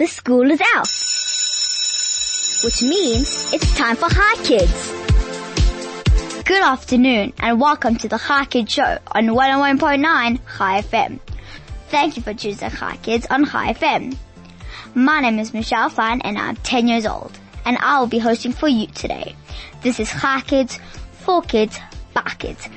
the school is out. Which means it's time for Hi Kids. Good afternoon and welcome to the Hi Kids show on 101.9 Hi FM. Thank you for choosing Hi Kids on Hi FM. My name is Michelle Fine and I'm 10 years old and I will be hosting for you today. This is Hi Kids, for kids, by kids.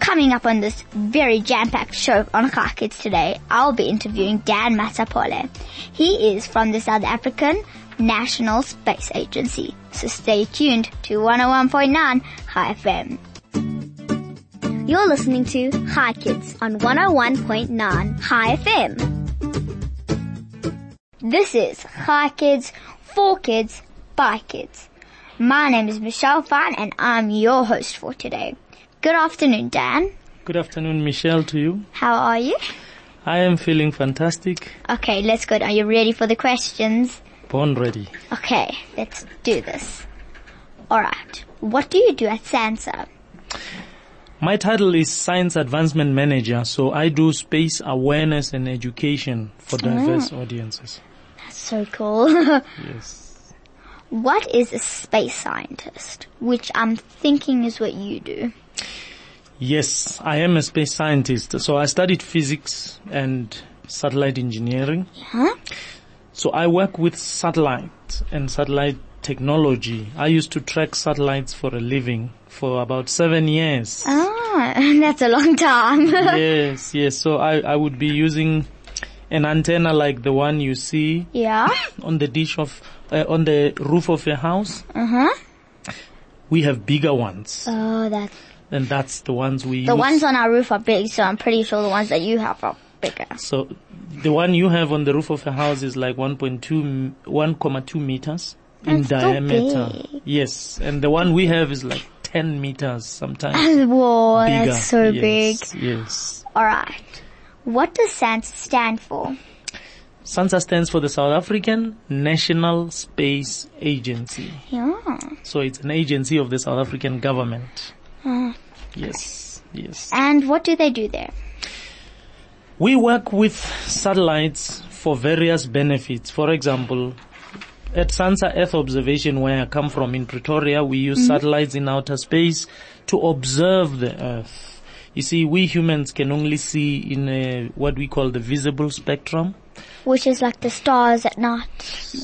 Coming up on this very jam-packed show on Hi Kids today, I'll be interviewing Dan Matsapola. He is from the South African National Space Agency. So stay tuned to 101.9 Hi FM. You're listening to Hi Kids on 101.9 Hi FM. This is Hi Kids, for kids, by kids. My name is Michelle Fan and I'm your host for today. Good afternoon, Dan. Good afternoon, Michelle, to you. How are you? I am feeling fantastic. Okay, let's go. Are you ready for the questions? Born ready. Okay, let's do this. Alright. What do you do at SANSA? My title is Science Advancement Manager, so I do space awareness and education for ah. diverse audiences. That's so cool. Yes. what is a space scientist? Which I'm thinking is what you do. Yes, I am a space scientist. So I studied physics and satellite engineering. Huh? So I work with satellite and satellite technology. I used to track satellites for a living for about seven years. Ah, that's a long time. yes, yes. So I, I would be using an antenna like the one you see yeah? on the dish of, uh, on the roof of your house. Uh-huh. We have bigger ones Oh, that's, and that's the ones we the use. ones on our roof are big, so I'm pretty sure the ones that you have are bigger. So the one you have on the roof of a house is like 1.2, m- 1.2 meters in That's diameter. Yes. And the one we have is like 10 meters sometimes. Whoa, bigger. that's so big. yes, Yes. Alright. What does SANS stand for? SANSA stands for the South African National Space Agency. Yeah. So it's an agency of the South African government. Ah. Yes. Yes. And what do they do there? We work with satellites for various benefits. For example, at Sansa Earth Observation where I come from in Pretoria, we use satellites in outer space to observe the Earth. You see, we humans can only see in a, what we call the visible spectrum, Which is like the stars at night.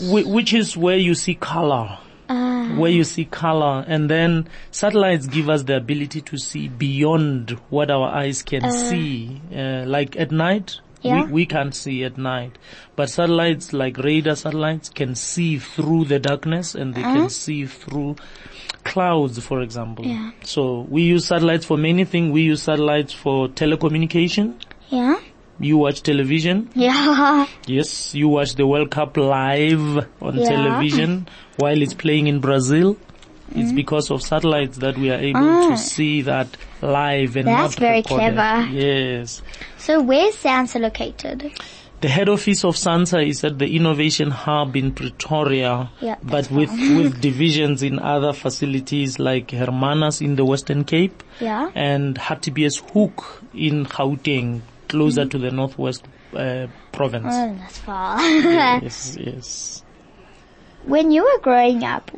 whi- which is where you see color. Ah. where you see color and then satellites give us the ability to see beyond what our eyes can see. Uh, like at night, Yeah. we, we can't see at night. But satellites like radar satellites can see through the darkness and they can see through clouds, for example. Yeah. So we use satellites for many things. We use satellites for telecommunication. Yeah? You watch television. Yeah. Yes, you watch the World Cup live on Yeah. television while it's playing in Brazil. It's Mm. because of satellites that we are able to see that live and Ah. That's not very recorded. clever. Yes. So where's SANSA located? The head office of SANSA is at the Innovation Hub in Pretoria, Yeah, but with, with divisions in other facilities like Hermanus in the Western Cape Yeah? and Hattibies Hook in Gauteng, closer to the Northwest uh, province. Oh, that's far. yes, yes. when you were growing up,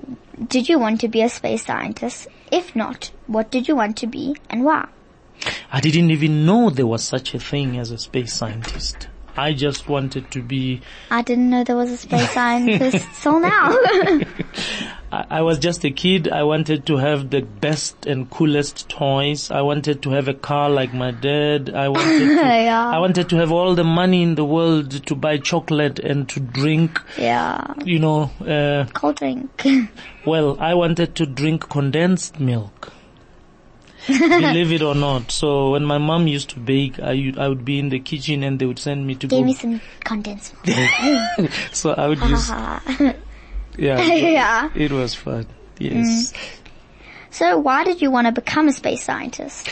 did you want to be a space scientist? If not, what did you want to be and why? I didn't even know there was such a thing as a space scientist. I just wanted to be, I didn't know there was a space scientist till now. I, I was just a kid. I wanted to have the best and coolest toys. I wanted to have a car like my dad. I wanted to, Yeah. I wanted to have all the money in the world to buy chocolate and to drink, yeah. you know, uh, Cold drink. well, I wanted to drink condensed milk. Believe it or not. So when my mom used to bake, I, would- I would be in the kitchen and they would send me to Give go me some condensed. Milk. so I would Ah. Yeah, yeah. it was fun. Yes. So why did you want to become a space scientist?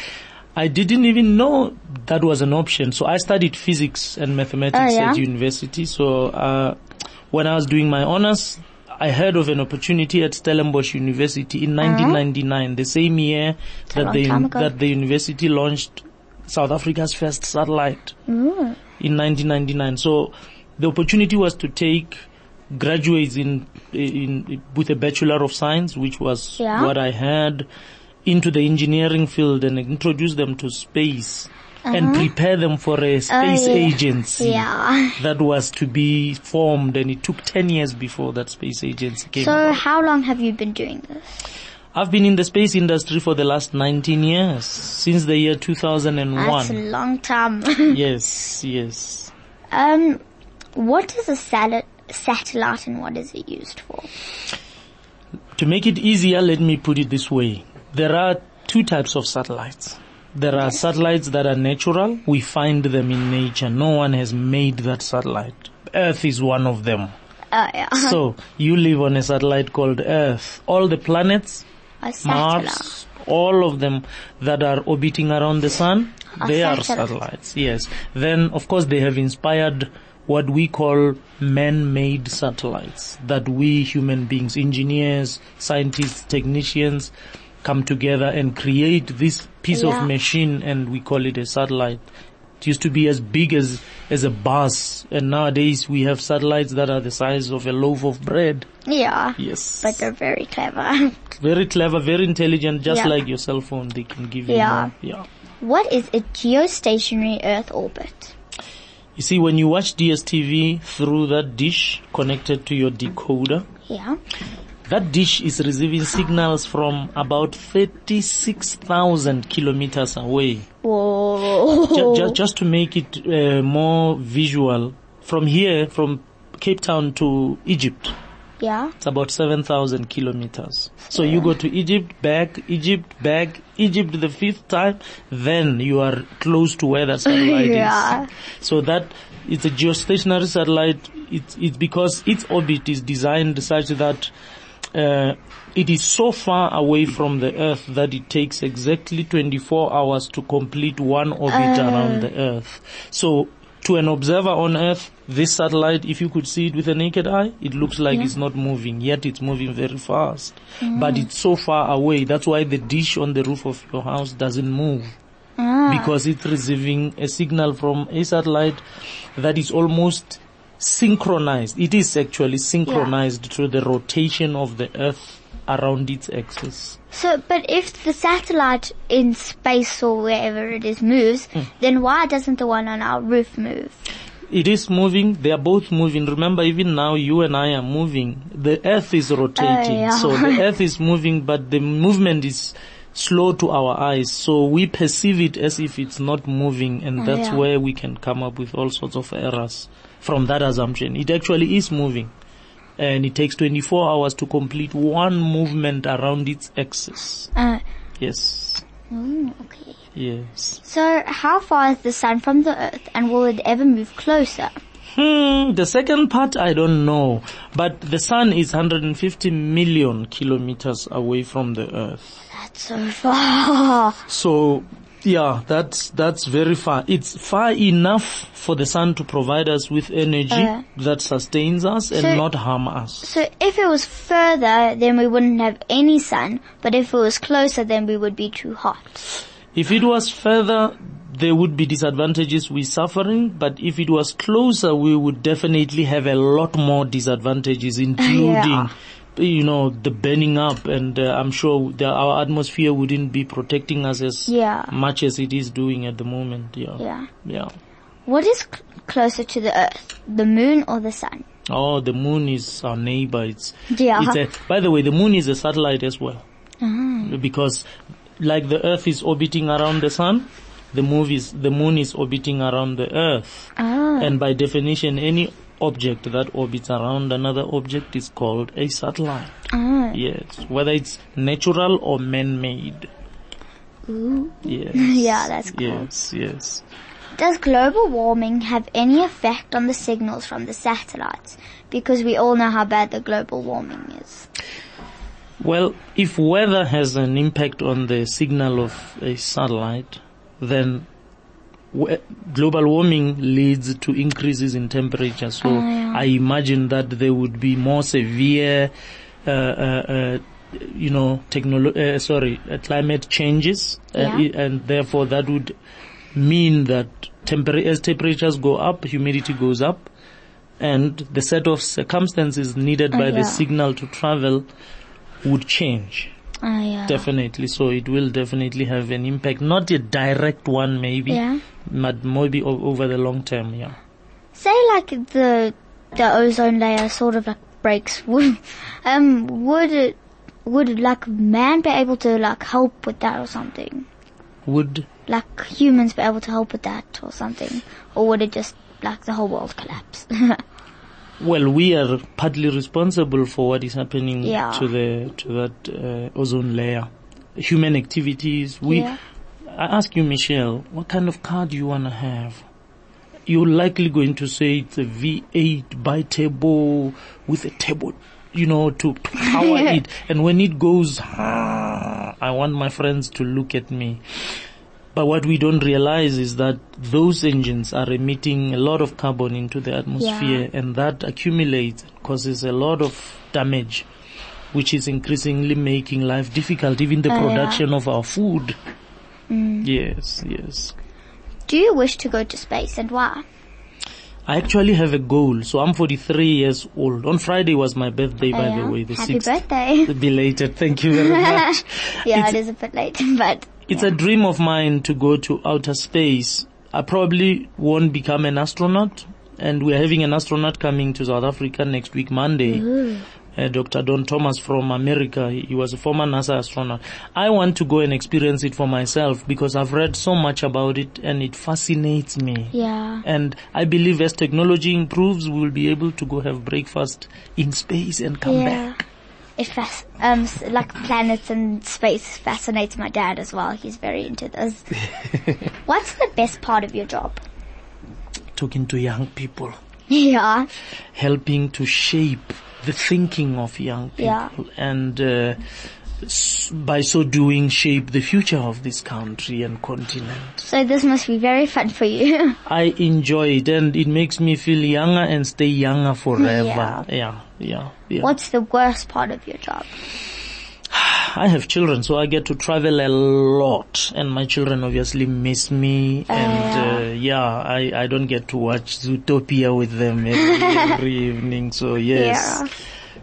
I didn't even know that was an option. So I studied physics and mathematics Oh, yeah? at university. So, uh, when I was doing my honors, I heard of an opportunity at Stellenbosch University in 1999, the same year Uh-huh. that the, that the university launched South Africa's first satellite Mm. in 1999. So the opportunity was to take graduates in, in, with a Bachelor of Science, which was Yeah. what I had, into the engineering field and introduce them to space and prepare them for a space Uh-huh. Oh, yeah. agency Yeah. that was to be formed and it took 10 years before that space agency came So about. how long have you been doing this? I've been in the space industry for the last 19 years, since the year 2001. That's a 2001. long time. yes, yes. um, what is a sal- satellite and what is it used for? To make it easier, let me put it this way. There are two types of satellites. There are satellites that are natural. We find them in nature. No one has made that satellite. Earth is one of them. Oh yeah. So you live on a satellite called Earth. All the planets. Mars, all of them that are orbiting around the sun, Are they are satellites. satellites. Yes. Then of course they have inspired what we call man-made satellites that we human beings, engineers, scientists, technicians come together and create this piece Yeah. of machine and we call it a satellite. It used to be as big as, as a bus and nowadays we have satellites that are the size of a loaf of bread. Yeah. Yes. But they're very clever. Very clever, very intelligent, just Yeah. like your cell phone. They can give you Yeah. more. Yeah. what is a geostationary Earth orbit? You see, when you watch DSTV through that dish connected to your decoder, Yeah. that dish is receiving signals from about 36,000 kilometers away. Whoa. Just, just, just to make it uh, more visual, from here, from Cape Town to Egypt, Yeah. It's about 7,000 kilometers. So you go to Egypt, back, Egypt, back, Egypt the fifth time, then you are close to where that satellite Yeah. is. So that, it's a geostationary satellite, it's, it's because its orbit is designed such that, uh, it is so far away from the earth that it takes exactly 24 hours to complete one orbit around the earth. So to an observer on earth, this satellite, if you could see it with a naked eye, it looks like it's not moving, yet it's moving very fast. Mm. But it's so far away. That's why the dish on the roof of your house doesn't move. Ah. Because it's receiving a signal from a satellite that is almost synchronized. It is actually synchronized to the rotation of the earth around its axis. So, but if the satellite in space or wherever it is moves, Hmm. then why doesn't the one on our roof move? It is moving. They are both moving. Remember, even now, you and I are moving. The earth is rotating. yeah. So the earth is moving, but the movement is slow to our eyes. So we perceive it as if it's not moving, and that's yeah. where we can come up with all sorts of errors from that assumption. It actually is moving. And it takes 24 hours to complete one movement around its axis. Uh, Yes. mm, okay. Yes. So, how far is the sun from the Earth, and will it ever move closer? Hmm, the second part I don't know, but the sun is 150 million kilometers away from the earth. That's so far. So, yeah, that's, that's very far. It's far enough for the sun to provide us with energy Uh. that sustains us and So- not harm us. So, if it was further, then we wouldn't have any sun, but if it was closer, then we would be too hot. If it was further, there would be disadvantages we're suffering, but if it was closer, we would definitely have a lot more disadvantages, including, you know, the burning up, and uh, I'm sure the, our atmosphere wouldn't be protecting us as Yeah. much as it is doing at the moment. Yeah. Yeah. Yeah. What is cl- closer to the Earth, the moon or the sun? Oh, the moon is our neighbor. It's, Yeah. it's a, by the way, the moon is a satellite as well. Ah. Because like the earth is orbiting around the sun, the moon is, the moon is orbiting around the earth. Ah. And by definition, any object that orbits around another object is called a satellite. Ah. Yes. Whether it's natural or man-made. Ooh. Yes. Yeah, that's cool. Yes, yes. Does global warming have any effect on the signals from the satellites? Because we all know how bad the global warming is. Well, if weather has an impact on the signal of a satellite, then global warming leads to increases in temperature. So I imagine that there would be more severe, uh, uh, uh, you know, technolo- uh, sorry, uh, climate changes, uh, Yeah. and therefore that would mean that temper- as temperatures go up, humidity goes up, and the set of circumstances needed Oh, by yeah. the signal to travel would change. Oh, yeah. Definitely. So it will definitely have an impact. Not a direct one maybe, Yeah. but maybe o- over the long term, yeah. Say like the the ozone layer sort of like breaks. Would um would it would like man be able to like help with that or something? Would Like humans be able to help with that or something, or would it just like the whole world collapse? Well, we are partly responsible for what is happening Yeah. to the to that uh, ozone layer. Human activities. We. Yeah. I ask you, Michelle, what kind of car do you want to have? You're likely going to say it's a V8 bi-turbo with a turbo, you know, to, to power it. And when it goes, ah, I want my friends to look at me. But what we don't realize is that those engines are emitting a lot of carbon into the atmosphere and that accumulates causes a lot of damage, which is increasingly making life difficult, even the Oh, yeah. production of our food. Mm. Yes, yes. Do you wish to go to space and why? I actually have a goal. So I'm 43 years old. On Friday was my birthday, by Oh, the yeah? way, the Happy 6th. birthday. Belated. Thank you very much. yeah, It's- it is a bit late, but It's a dream of mine to go to outer space. I probably won't become an astronaut and we're having an astronaut coming to South Africa next week, Monday. Uh, Dr. Don Thomas from America. He, he was a former NASA astronaut. I want to go and experience it for myself because I've read so much about it and it fascinates me. yeah. And I believe as technology improves, we will be able to go have breakfast in space and come Yeah. back. It fas- um, like planets and space fascinates my dad as well. He's very into this. What's the best part of your job? Talking to young people. Yeah. helping to shape the thinking of young people Yeah. and uh, by so doing shape the future of this country and continent. So this must be very fun for you. I enjoy it and it makes me feel younger and stay younger forever. Yeah. Yeah, yeah, yeah. What's the worst part of your job? I have children, so I get to travel a lot, and my children obviously miss me. and uh, yeah, I I don't get to watch Zootopia with them every, every evening. So yes,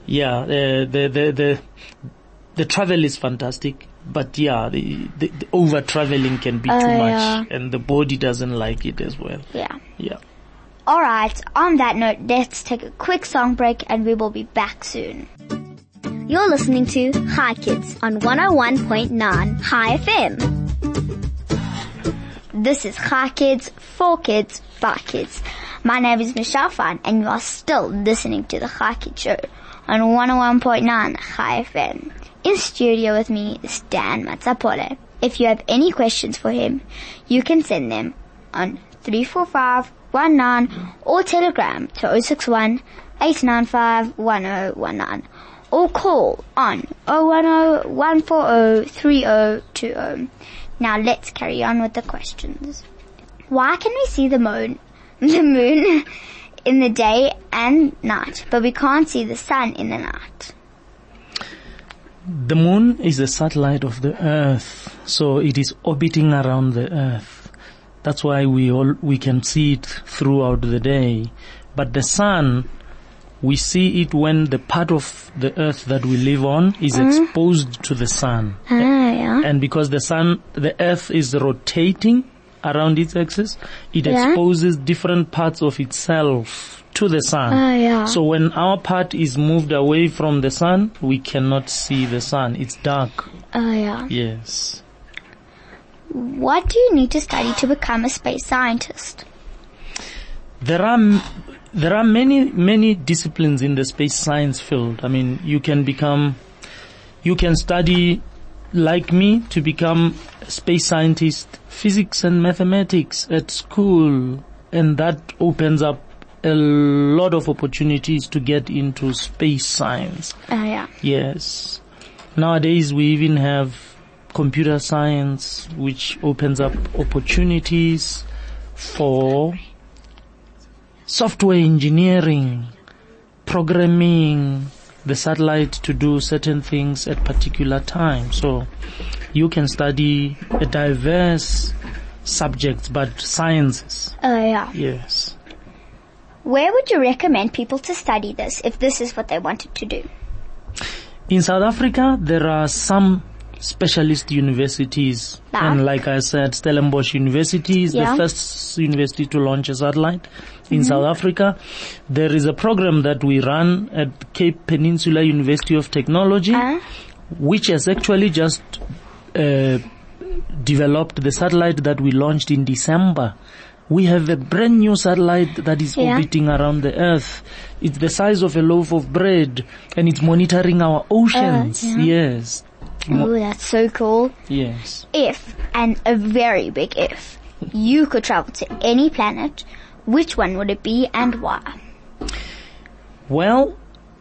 yeah, uh, the the the the travel is fantastic, but yeah, the, the, the over traveling can be Oh, too much, yeah. and the body doesn't like it as well. Yeah. Yeah. Alright, on that note, let's take a quick song break and we will be back soon. You're listening to Hi Kids on 101.9 Hi FM. This is Hi Kids, for kids, by kids. My name is Michelle Fan and you are still listening to the Hi Kids Show on 101.9 Hi FM. In studio with me is Dan Matsapola. If you have any questions for him, you can send them on 34519 or telegram to 061 895 1019 or call on 010 140 3020. Now let's carry on with the questions. Why can we see the moon, the moon in the day and night, but we can't see the sun in the night? The moon is a satellite of the earth, so it is orbiting around the earth. That's why we all, we can see it throughout the day. But the sun, we see it when the part of the earth that we live on is exposed to the sun. Ah, yeah. And because the sun, the earth is rotating around its axis, it Yeah. exposes different parts of itself to the sun. Ah, yeah. So when our part is moved away from the sun, we cannot see the sun. It's dark. Oh yeah. Yes. What do you need to study to become a space scientist? There are, m- there are many, many disciplines in the space science field. I mean, you can become, you can study like me to become a space scientist, physics and mathematics at school. And that opens up a lot of opportunities to get into space science. Oh yeah. Yes. Nowadays we even have computer science which opens up opportunities for software engineering, programming the satellite to do certain things at particular times. So you can study a diverse subjects but sciences. Oh yeah. Yes. Where would you recommend people to study this if this is what they wanted to do? In South Africa, there are some specialist universities. Ah. And like I said, Stellenbosch University is Yeah. the first university to launch a satellite in South Africa. There is a program that we run at Cape Peninsula University of Technology, Uh, which has actually just uh, developed the satellite that we launched in December. We have a brand new satellite that is Yeah. orbiting around the earth. It's the size of a loaf of bread and it's monitoring our oceans. yeah. Yes. Oh, that's so cool. Yes. If, and a very big if, you could travel to any planet, which one would it be and why? Well,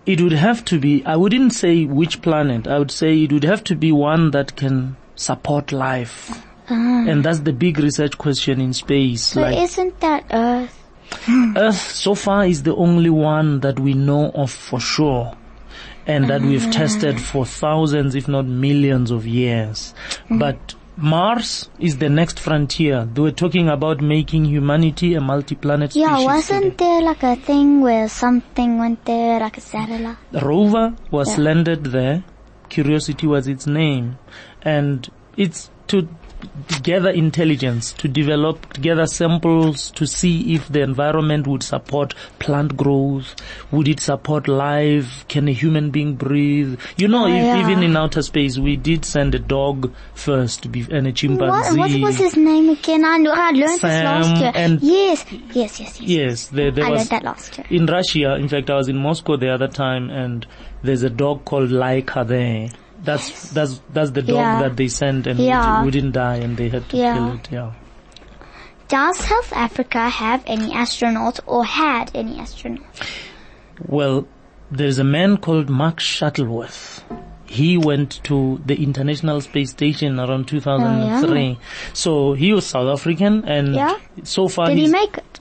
it would have to be, I wouldn't say which planet. I would say it would have to be one that can support life. Ah. And that's the big research question in space. But like isn't that Earth? Earth so far is the only one that we know of for sure. And that we've mm-hmm. tested for thousands, if not millions of years. Mm-hmm. But Mars is the next frontier. They were talking about making humanity a multi-planet Yeah, species. wasn't today. there like a thing where something went there, like a satellite? The rover was Yeah. landed there. Curiosity was its name. And it's to gather intelligence, to develop, to gather samples to see if the environment would support plant growth. Would it support life? Can a human being breathe? You know, Oh, if, yeah. even in outer space, we did send a dog first and a chimpanzee. what was his name again? I, I learned Sam this last year. and- yes, yes, yes, yes. Yes, there, there I was learned that last year. in Russia. In fact, I was in Moscow the other time, and there's a dog called Laika there. That's that's that's the dog Yeah. that they sent, and Yeah. wouldn't die, and they had to Yeah. kill it. Yeah. Does South Africa have any astronauts or had any astronauts? Well, there's a man called Mark Shuttleworth. He went to the International Space Station around 2003. So he was South African, and Yeah? so far Did he make it?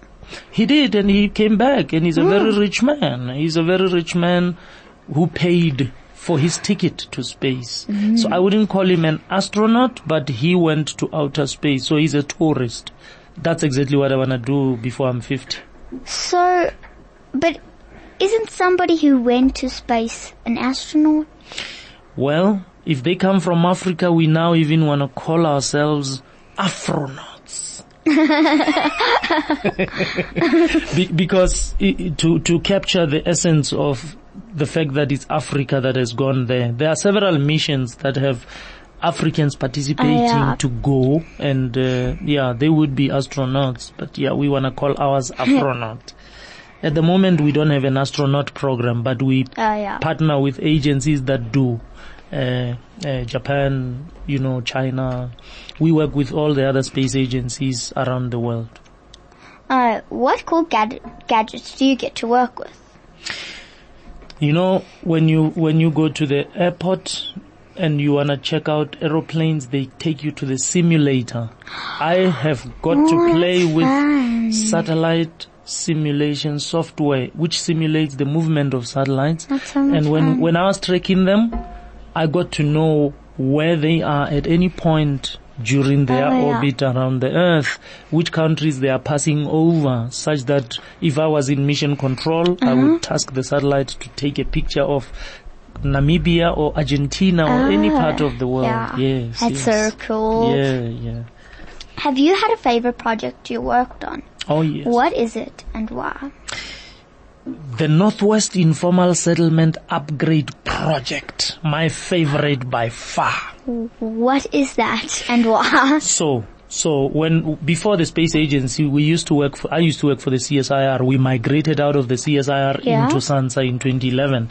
He did, and he came back, and he's a Hmm. very rich man. He's a very rich man who paid for his ticket to space. Hmm. So I wouldn't call him an astronaut, but he went to outer space, so he's a tourist. That's exactly what I wanna do before I'm 50. So, but isn't somebody who went to space an astronaut? Well, if they come from Africa, we now even wanna call ourselves Afronauts. Be- because to to capture the essence of the fact that it's Africa that has gone there, there are several missions that have Africans participating yeah. to go, and uh, yeah, they would be astronauts. But yeah, we wanna call ours Afronaut. At the moment, we don't have an astronaut program, but we Oh yeah. partner with agencies that do. Uh, uh, Japan, you know, China. We work with all the other space agencies around the world. Uh, what cool gad- gadgets do you get to work with? You know, when you when you go to the airport and you wanna check out aeroplanes, they take you to the simulator. I have got to play with satellite simulation software, which simulates the movement of satellites. So and when fun. when I was tracking them, I got to know where they are at any point during their Oh, yeah. orbit around the Earth, which countries they are passing over, such that if I was in mission control, I Uh-huh. would task the satellite to take a picture of Namibia or Argentina or any part of the world. yeah. Yes, That's yes. so cool. Yeah, yeah. Have you had a favorite project you worked on? Oh yes. What is it and why? The Northwest Informal Settlement Upgrade Project. My favorite by far. What is that and why? So, so when, before the space agency, we used to work for, I used to work for the CSIR. We migrated out of the CSIR Yeah. into SANSA in 2011.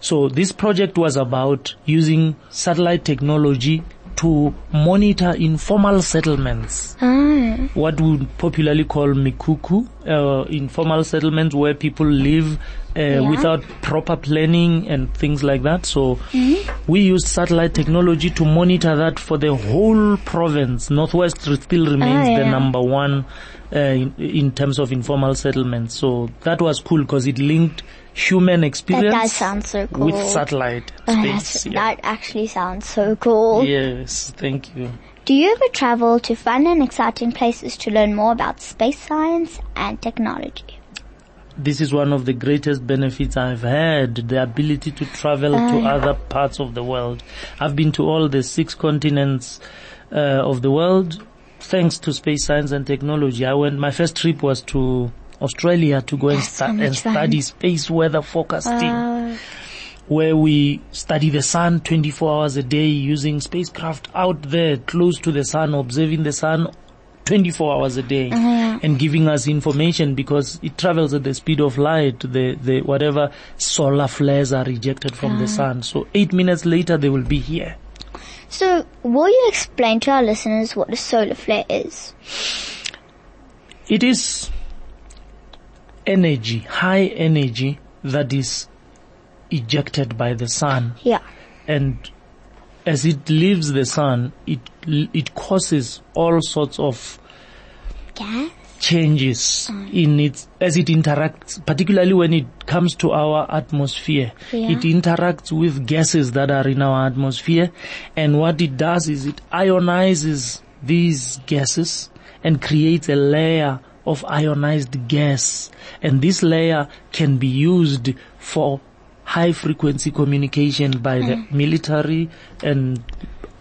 So this project was about using satellite technology to monitor informal settlements. Oh, what we popularly call mekhukhu, uh, informal settlements where people live uh, without proper planning and things like that. So we use satellite technology to monitor that for the whole province. Northwest still remains Ah, the number one uh, in, in terms of informal settlements. So that was cool because it linked human experience that does sound so cool. with satellite Oh, space. yeah. That actually sounds so cool. Yes, thank you. Do you ever travel to fun and exciting places to learn more about space science and technology? this is one of the greatest benefits I've had, the ability to travel to other parts of the world. I've been to all the six continents uh, of the world thanks to space science and technology. I went, my first trip was to Australia to go and, stu- and study space weather forecasting Uh, where we study the sun 24 hours a day using spacecraft out there close to the sun, observing the sun 24 hours a day and giving us information because it travels at the speed of light. The, the, whatever solar flares are rejected from the sun. So eight minutes later they will be here. so, will you explain to our listeners what a solar flare is? It is energy, high energy that is ejected by the sun. Yeah. and as it leaves the sun, it it causes all sorts of Gas? changes mm. in its as it interacts, particularly when it comes to our atmosphere. Yeah. It interacts with gases that are in our atmosphere, and what it does is it ionizes these gases and creates a layer of ionized gas, and this layer can be used for high frequency communication by the hmm. military and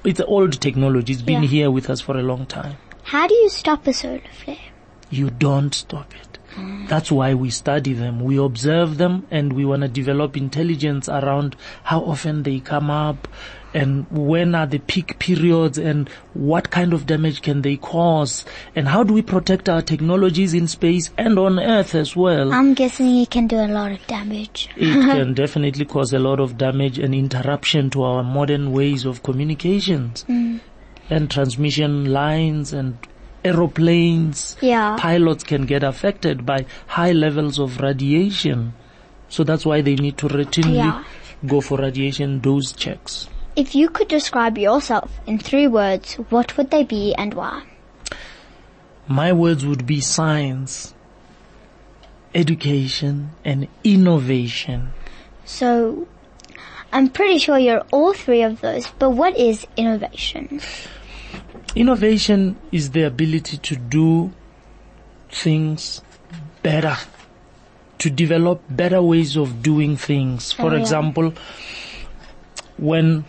it's old technology. It's been Yeah. here with us for a long time How do you stop a solar flare? you don't stop it. Hmm. That's why we study them. We observe them and we want to develop intelligence around how often they come up and when are the peak periods and what kind of damage can they cause and how do we protect our technologies in space and on earth as well. I'm guessing it can do a lot of damage. it can definitely cause a lot of damage and interruption to our modern ways of communications mm. and transmission lines and aeroplanes. Yeah. Pilots can get affected by high levels of radiation. So that's why they need to routinely Yeah. go for radiation dose checks. If you could describe yourself in three words, what would they be and why? My words would be science, education, and innovation. So, I'm pretty sure you're all three of those, but what is innovation? Innovation is the ability to do things better, to develop better ways of doing things. For Oh, yeah. example, when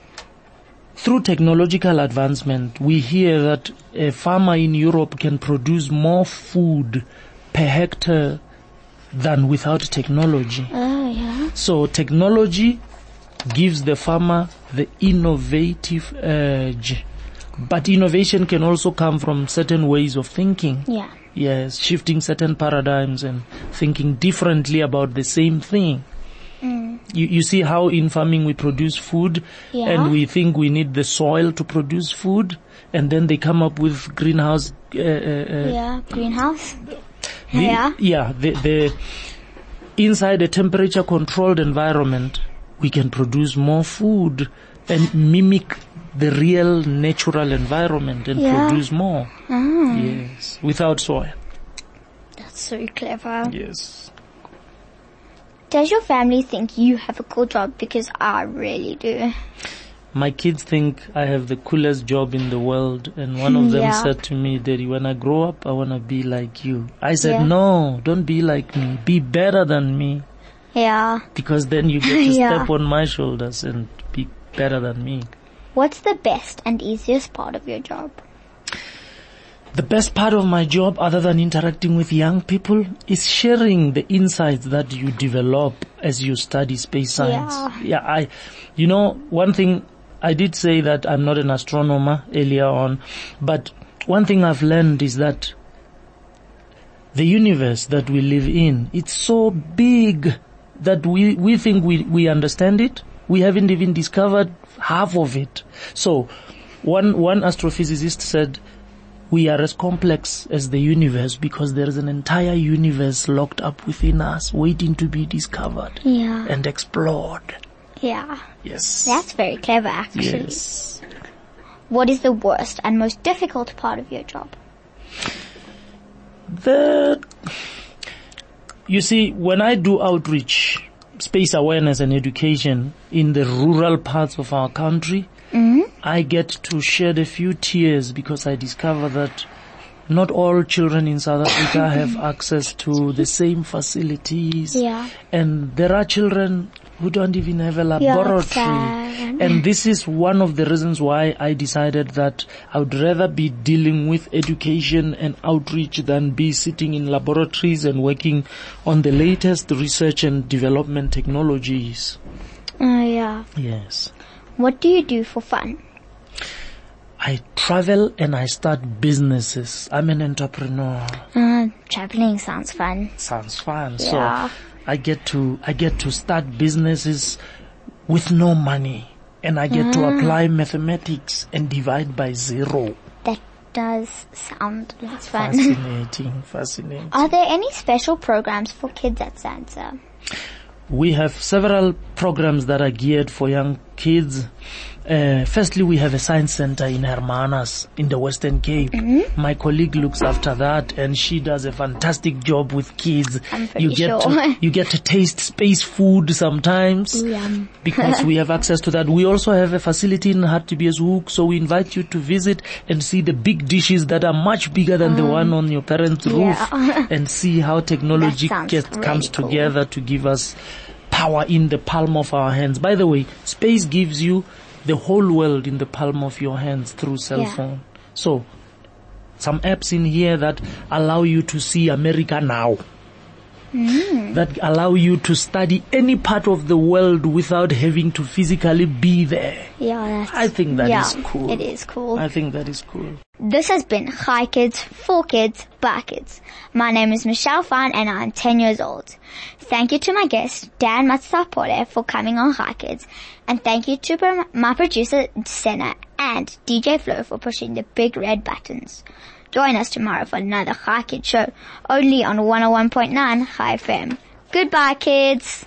through technological advancement, we hear that a farmer in Europe can produce more food per hectare than without technology. Oh, yeah. So technology gives the farmer the innovative edge. But innovation can also come from certain ways of thinking. Yeah. Yes, shifting certain paradigms and thinking differently about the same thing. You, you see how in farming we produce food Yeah. and we think we need the soil to produce food and then they come up with greenhouse uh, uh, uh, Yeah. Greenhouse? the- Yeah. Yeah, the, the, inside a temperature controlled environment, we can produce more food and mimic the real natural environment and Yeah. produce more. Ah, Yes, without soil. that's so clever. Yes. Does your family think you have a cool job? Because I really do. My kids think I have the coolest job in the world and one of them Yeah. said to me, Daddy, when I grow up, I want to be like you. I said, Yeah. no, don't be like me. Be better than me. Yeah. Because then you get to Yeah. step on my shoulders and be better than me. What's the best and easiest part of your job? The best part of my job, other than interacting with young people, is sharing the insights that you develop as you study space science. Yeah. yeah I, you know, one thing I did say that I'm not an astronomer earlier on, but one thing I've learned is that the universe that we live in, it's so big that we, we think we, we understand it. We haven't even discovered half of it. So one, one astrophysicist said, we are as complex as the universe because there is an entire universe locked up within us waiting to be discovered Yeah. and explored. Yeah. Yes. That's very clever actually. yes. What is the worst and most difficult part of your job? The, you see, when I do outreach, space awareness and education in the rural parts of our country, mm-hmm. I get to shed a few tears because I discover that not all children in South Africa have access to the same facilities. Yeah. And there are children who don't even have a laboratory. And this is one of the reasons why I decided that I would rather be dealing with education and outreach than be sitting in laboratories and working on the latest research and development technologies. Oh yeah. Yes. What do you do for fun? I travel and I start businesses. I'm an entrepreneur. Uh, traveling sounds fun. Sounds fun. Yeah. So I get to, I get to start businesses with no money and I get to apply mathematics and divide by zero. That does sound fun. Fascinating, fascinating. Are there any special programs for kids at Sansa? We have several programs that are geared for young kids. Uh, firstly, we have a science center in Hermanus in the Western Cape. Mm-hmm. My colleague looks after that and she does a fantastic job with kids. You get sure. to, you get to taste space food sometimes Yum. because we have access to that. We also have a facility in Hartebeesthoek, so we invite you to visit and see the big dishes that are much bigger than the one on your parents' roof yeah. and see how technology gets, really comes cool. together to give us power in the palm of our hands. By the way, space gives you the whole world in the palm of your hands through cell Yeah. phone. So, some apps in here that allow you to see America now. Mm. That allow you to study any part of the world without having to physically be there. Yeah, that's, I think that is yeah, cool. It is cool. I think that is cool. This has been Hi Kids, For Kids, By Kids. My name is Michelle Fan and I'm 10 years old. Thank you to my guest, Dan Matsapola, for coming on Hi Kids. And thank you to my producer, Senna, and DJ Flo for pushing the big red buttons. Join us tomorrow for another Hi Kids show, only on 101.9 Hi FM. Goodbye kids!